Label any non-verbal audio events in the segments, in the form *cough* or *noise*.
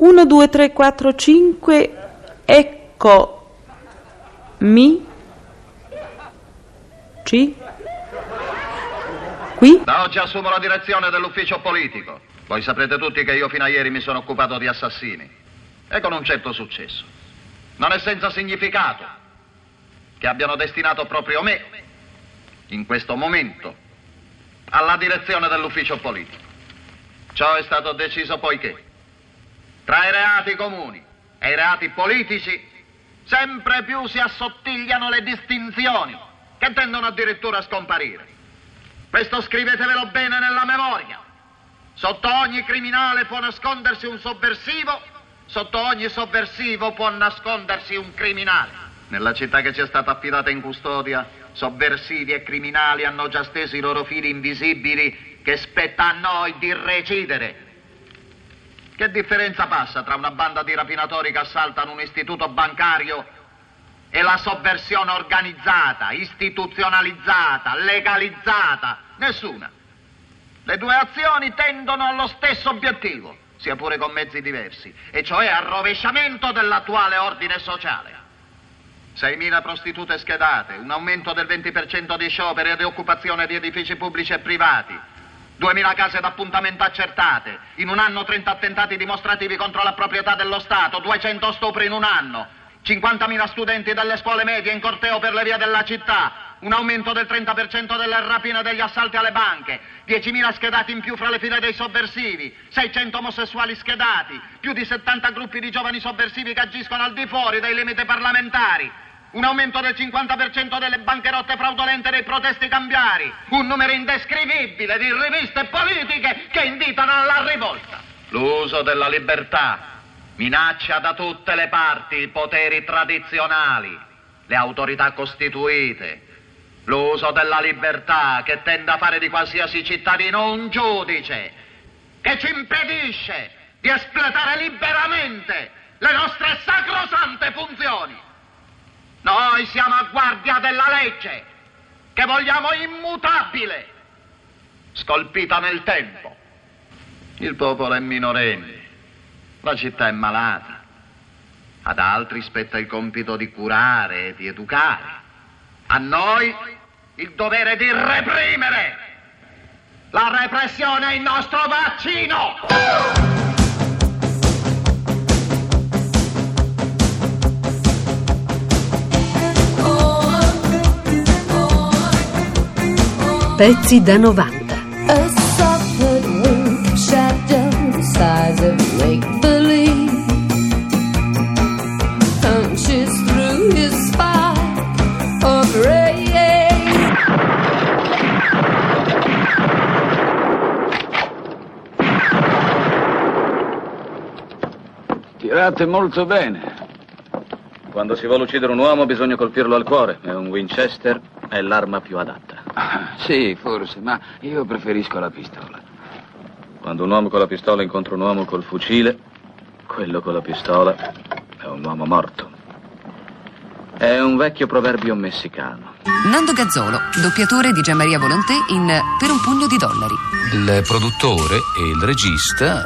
1, 2, 3, 4, 5, ecco, mi, ci, qui. Da oggi assumo la direzione dell'ufficio politico. Voi saprete tutti che io fino a ieri mi sono occupato di assassini. E con un certo successo. Non è senza significato che abbiano destinato proprio me, in questo momento, alla direzione dell'ufficio politico. Ciò è stato deciso poiché tra i reati comuni e i reati politici sempre più si assottigliano le distinzioni che tendono addirittura a scomparire. Questo scrivetevelo bene nella memoria. Sotto ogni criminale può nascondersi un sovversivo, sotto ogni sovversivo può nascondersi un criminale. Nella città che ci è stata affidata in custodia, sovversivi e criminali hanno già steso i loro fili invisibili che spetta a noi di recidere. Che differenza passa tra una banda di rapinatori che assaltano un istituto bancario e la sovversione organizzata, istituzionalizzata, legalizzata? Nessuna. Le due azioni tendono allo stesso obiettivo, sia pure con mezzi diversi, e cioè al rovesciamento dell'attuale ordine sociale. 6.000 prostitute schedate, un aumento del 20% di scioperi e di occupazione di edifici pubblici e privati, 2.000 case d'appuntamento accertate, in un anno 30 attentati dimostrativi contro la proprietà dello Stato, 200 stupri in un anno, 50.000 studenti delle scuole medie in corteo per le vie della città, un aumento del 30% delle rapine e degli assalti alle banche, 10.000 schedati in più fra le file dei sovversivi, 600 omosessuali schedati, più di 70 gruppi di giovani sovversivi che agiscono al di fuori dei limiti parlamentari, un aumento del 50% delle bancherotte fraudolente e dei protesti cambiari, un numero indescrivibile di riviste politiche che invitano alla rivolta. L'uso della libertà minaccia da tutte le parti i poteri tradizionali, le autorità costituite. L'uso della libertà che tende a fare di qualsiasi cittadino un giudice, che ci impedisce di espletare liberamente le nostre sacrosante funzioni. Noi siamo a guardia della legge, che vogliamo immutabile, scolpita nel tempo. Il popolo è minorenne, la città è malata. Ad altri spetta il compito di curare e di educare. A noi il dovere di reprimere. La repressione è il nostro vaccino. Spine of ray. Tirate molto bene. Quando si vuole uccidere un uomo bisogna colpirlo al cuore e un Winchester è l'arma più adatta. Sì, forse, ma io preferisco la pistola. Quando un uomo con la pistola incontra un uomo col fucile, quello con la pistola è un uomo morto. È un vecchio proverbio messicano. Nando Gazzolo, doppiatore di Gianmaria Volonté in Per un pugno di dollari. Il produttore e il regista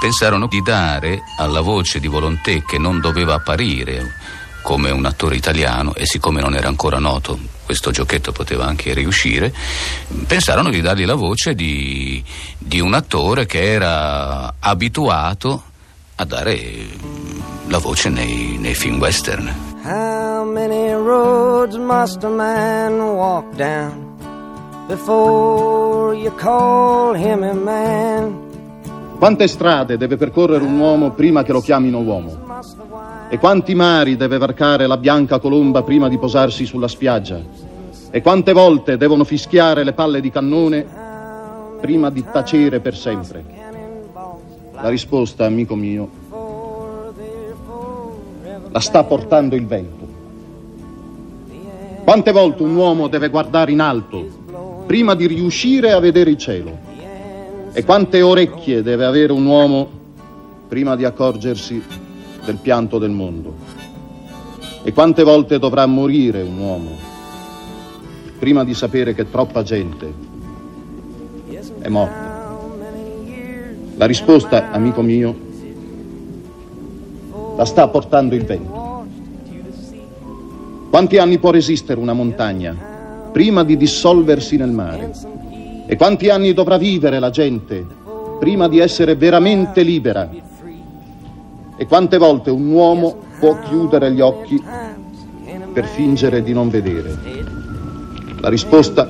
pensarono di dare alla voce di Volonté che non doveva apparire come un attore italiano e siccome non era ancora noto questo giochetto poteva anche riuscire, pensarono di dargli la voce di, di un attore che era abituato a dare la voce nei, nei film western. How many roads must a man walk down before you call him a man? Quante strade deve percorrere un uomo prima che lo chiamino uomo? E quanti mari deve varcare la bianca colomba prima di posarsi sulla spiaggia? E quante volte devono fischiare le palle di cannone prima di tacere per sempre? La risposta, amico mio, la sta portando il vento. Quante volte un uomo deve guardare in alto prima di riuscire a vedere il cielo? E quante orecchie deve avere un uomo prima di accorgersi del pianto del mondo? E quante volte dovrà morire un uomo prima di sapere che troppa gente è morta? La risposta, amico mio, la sta portando il vento. Quanti anni può resistere una montagna prima di dissolversi nel mare? E quanti anni dovrà vivere la gente prima di essere veramente libera? E quante volte un uomo può chiudere gli occhi per fingere di non vedere? La risposta,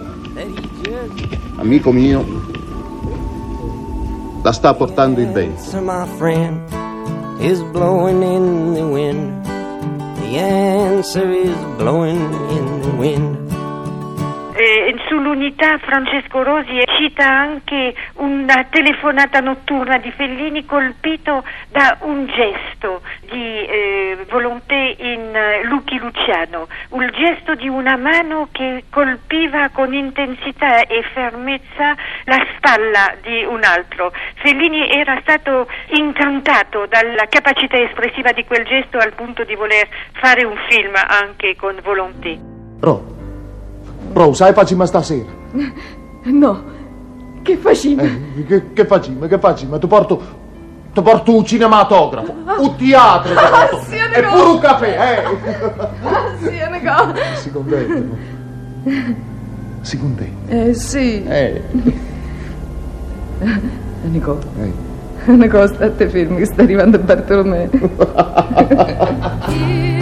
amico mio, la sta portando il vento. The answer is blowing in the wind. Eh, sull'unità Francesco Rosi cita anche una telefonata notturna di Fellini colpito da un gesto di eh, Volonté in eh, Luchi Luciano, un gesto di una mano che colpiva con intensità e fermezza la spalla di un altro. Fellini era stato incantato dalla capacità espressiva di quel gesto al punto di voler fare un film anche con Volonté. Ro, Ro, sai facciamo stasera? No, che facevi? Eh, che, che facciamo, che facciamo? Ti porto, ti porto un cinematografo, un teatro, ti porto, sì, e pure un caffè, eh! Ah, sì, una cosa. Si contenta? Si contenta? Eh, sì. Eh, Nico, eh. Nico, state fermi che sta arrivando Bartolomeo. *laughs*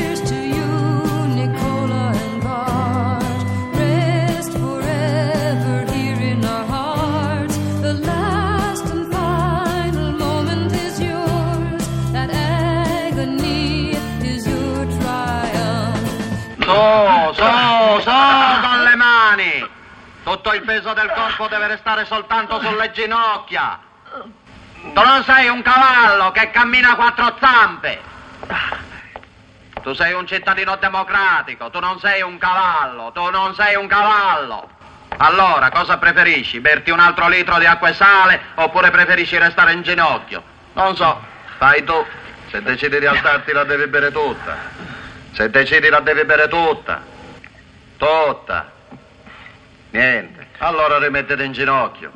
Tutto il peso del corpo deve restare soltanto sulle ginocchia. Tu non sei un cavallo che cammina a quattro zampe. Tu sei un cittadino democratico, tu non sei un cavallo, tu non sei un cavallo. Allora, cosa preferisci? Berti un altro litro di acqua e sale oppure preferisci restare in ginocchio? Non so, fai tu. Se decidi di alzarti la devi bere tutta. Se decidi la devi bere tutta. Tutta. Niente. Allora rimettete in ginocchio.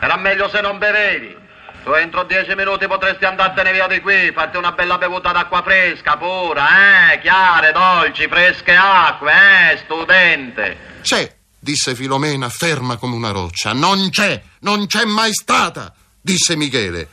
Era meglio se non bevevi. Tu entro dieci minuti potresti andartene via di qui, fatti una bella bevuta d'acqua fresca, pura, eh? Chiare, dolci, fresche acque, eh, studente. C'è, disse Filomena, ferma come una roccia. Non c'è, non c'è mai stata, disse Michele.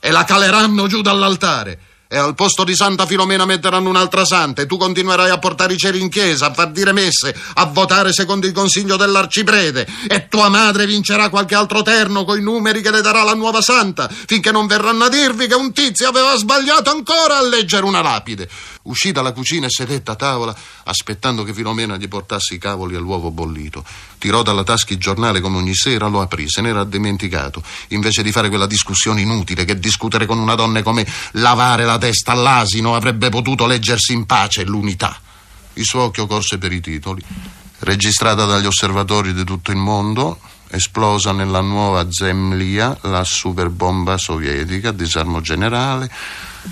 E la caleranno giù dall'altare. E al posto di Santa Filomena metteranno un'altra santa e tu continuerai a portare i ceri in chiesa, a far dire messe, a votare secondo il consiglio dell'arciprete. E tua madre vincerà qualche altro terno coi numeri che le darà la nuova santa, finché non verranno a dirvi che un tizio aveva sbagliato ancora a leggere una lapide. Uscì dalla cucina e sedette a tavola, aspettando che Filomena gli portasse i cavoli e l'uovo bollito. Tirò dalla tasca il giornale come ogni sera, lo aprì, se n'era dimenticato. Invece di fare quella discussione inutile che discutere con una donna è come lavare la testa all'asino, avrebbe potuto leggersi in pace l'unità. Il suo occhio corse per i titoli. Registrata dagli osservatori di tutto il mondo, esplosa nella nuova Zemlia la superbomba sovietica, disarmo generale.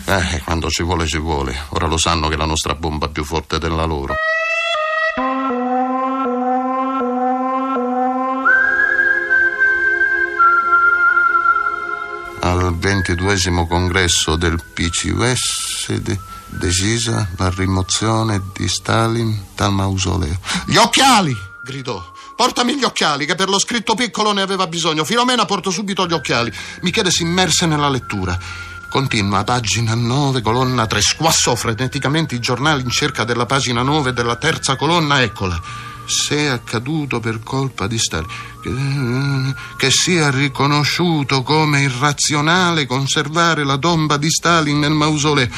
Eh, quando ci vuole ci vuole. Ora lo sanno che la nostra bomba è più forte della loro. Al ventiduesimo congresso del PCUS de- decisa la rimozione di Stalin dal mausoleo. Gli occhiali! gridò. Portami gli occhiali, che per lo scritto piccolo ne aveva bisogno. Filomena portò subito gli occhiali. Michele si immerse nella lettura. Continua, pagina 9, colonna 3. Squassò freneticamente i giornali in cerca della pagina 9 della terza colonna, eccola. Se è accaduto per colpa di Stalin, che, che sia riconosciuto come irrazionale conservare la tomba di Stalin nel mausoleo.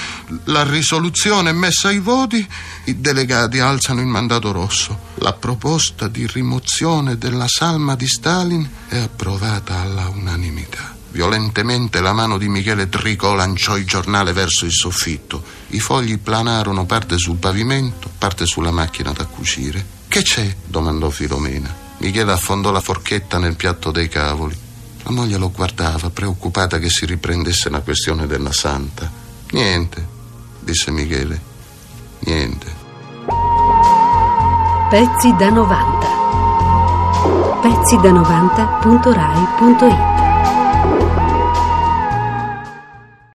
La risoluzione messa ai voti, i delegati alzano il mandato rosso. La proposta di rimozione della salma di Stalin è approvata alla unanimità. Violentemente la mano di Michele Tricò lanciò il giornale verso il soffitto. I fogli planarono parte sul pavimento, parte sulla macchina da cucire. Che c'è? domandò Filomena. Michele affondò la forchetta nel piatto dei cavoli. La moglie lo guardava, preoccupata che si riprendesse la questione della santa. Niente, disse Michele. Niente. Pezzi da 90. Pezzi da 90.rai.it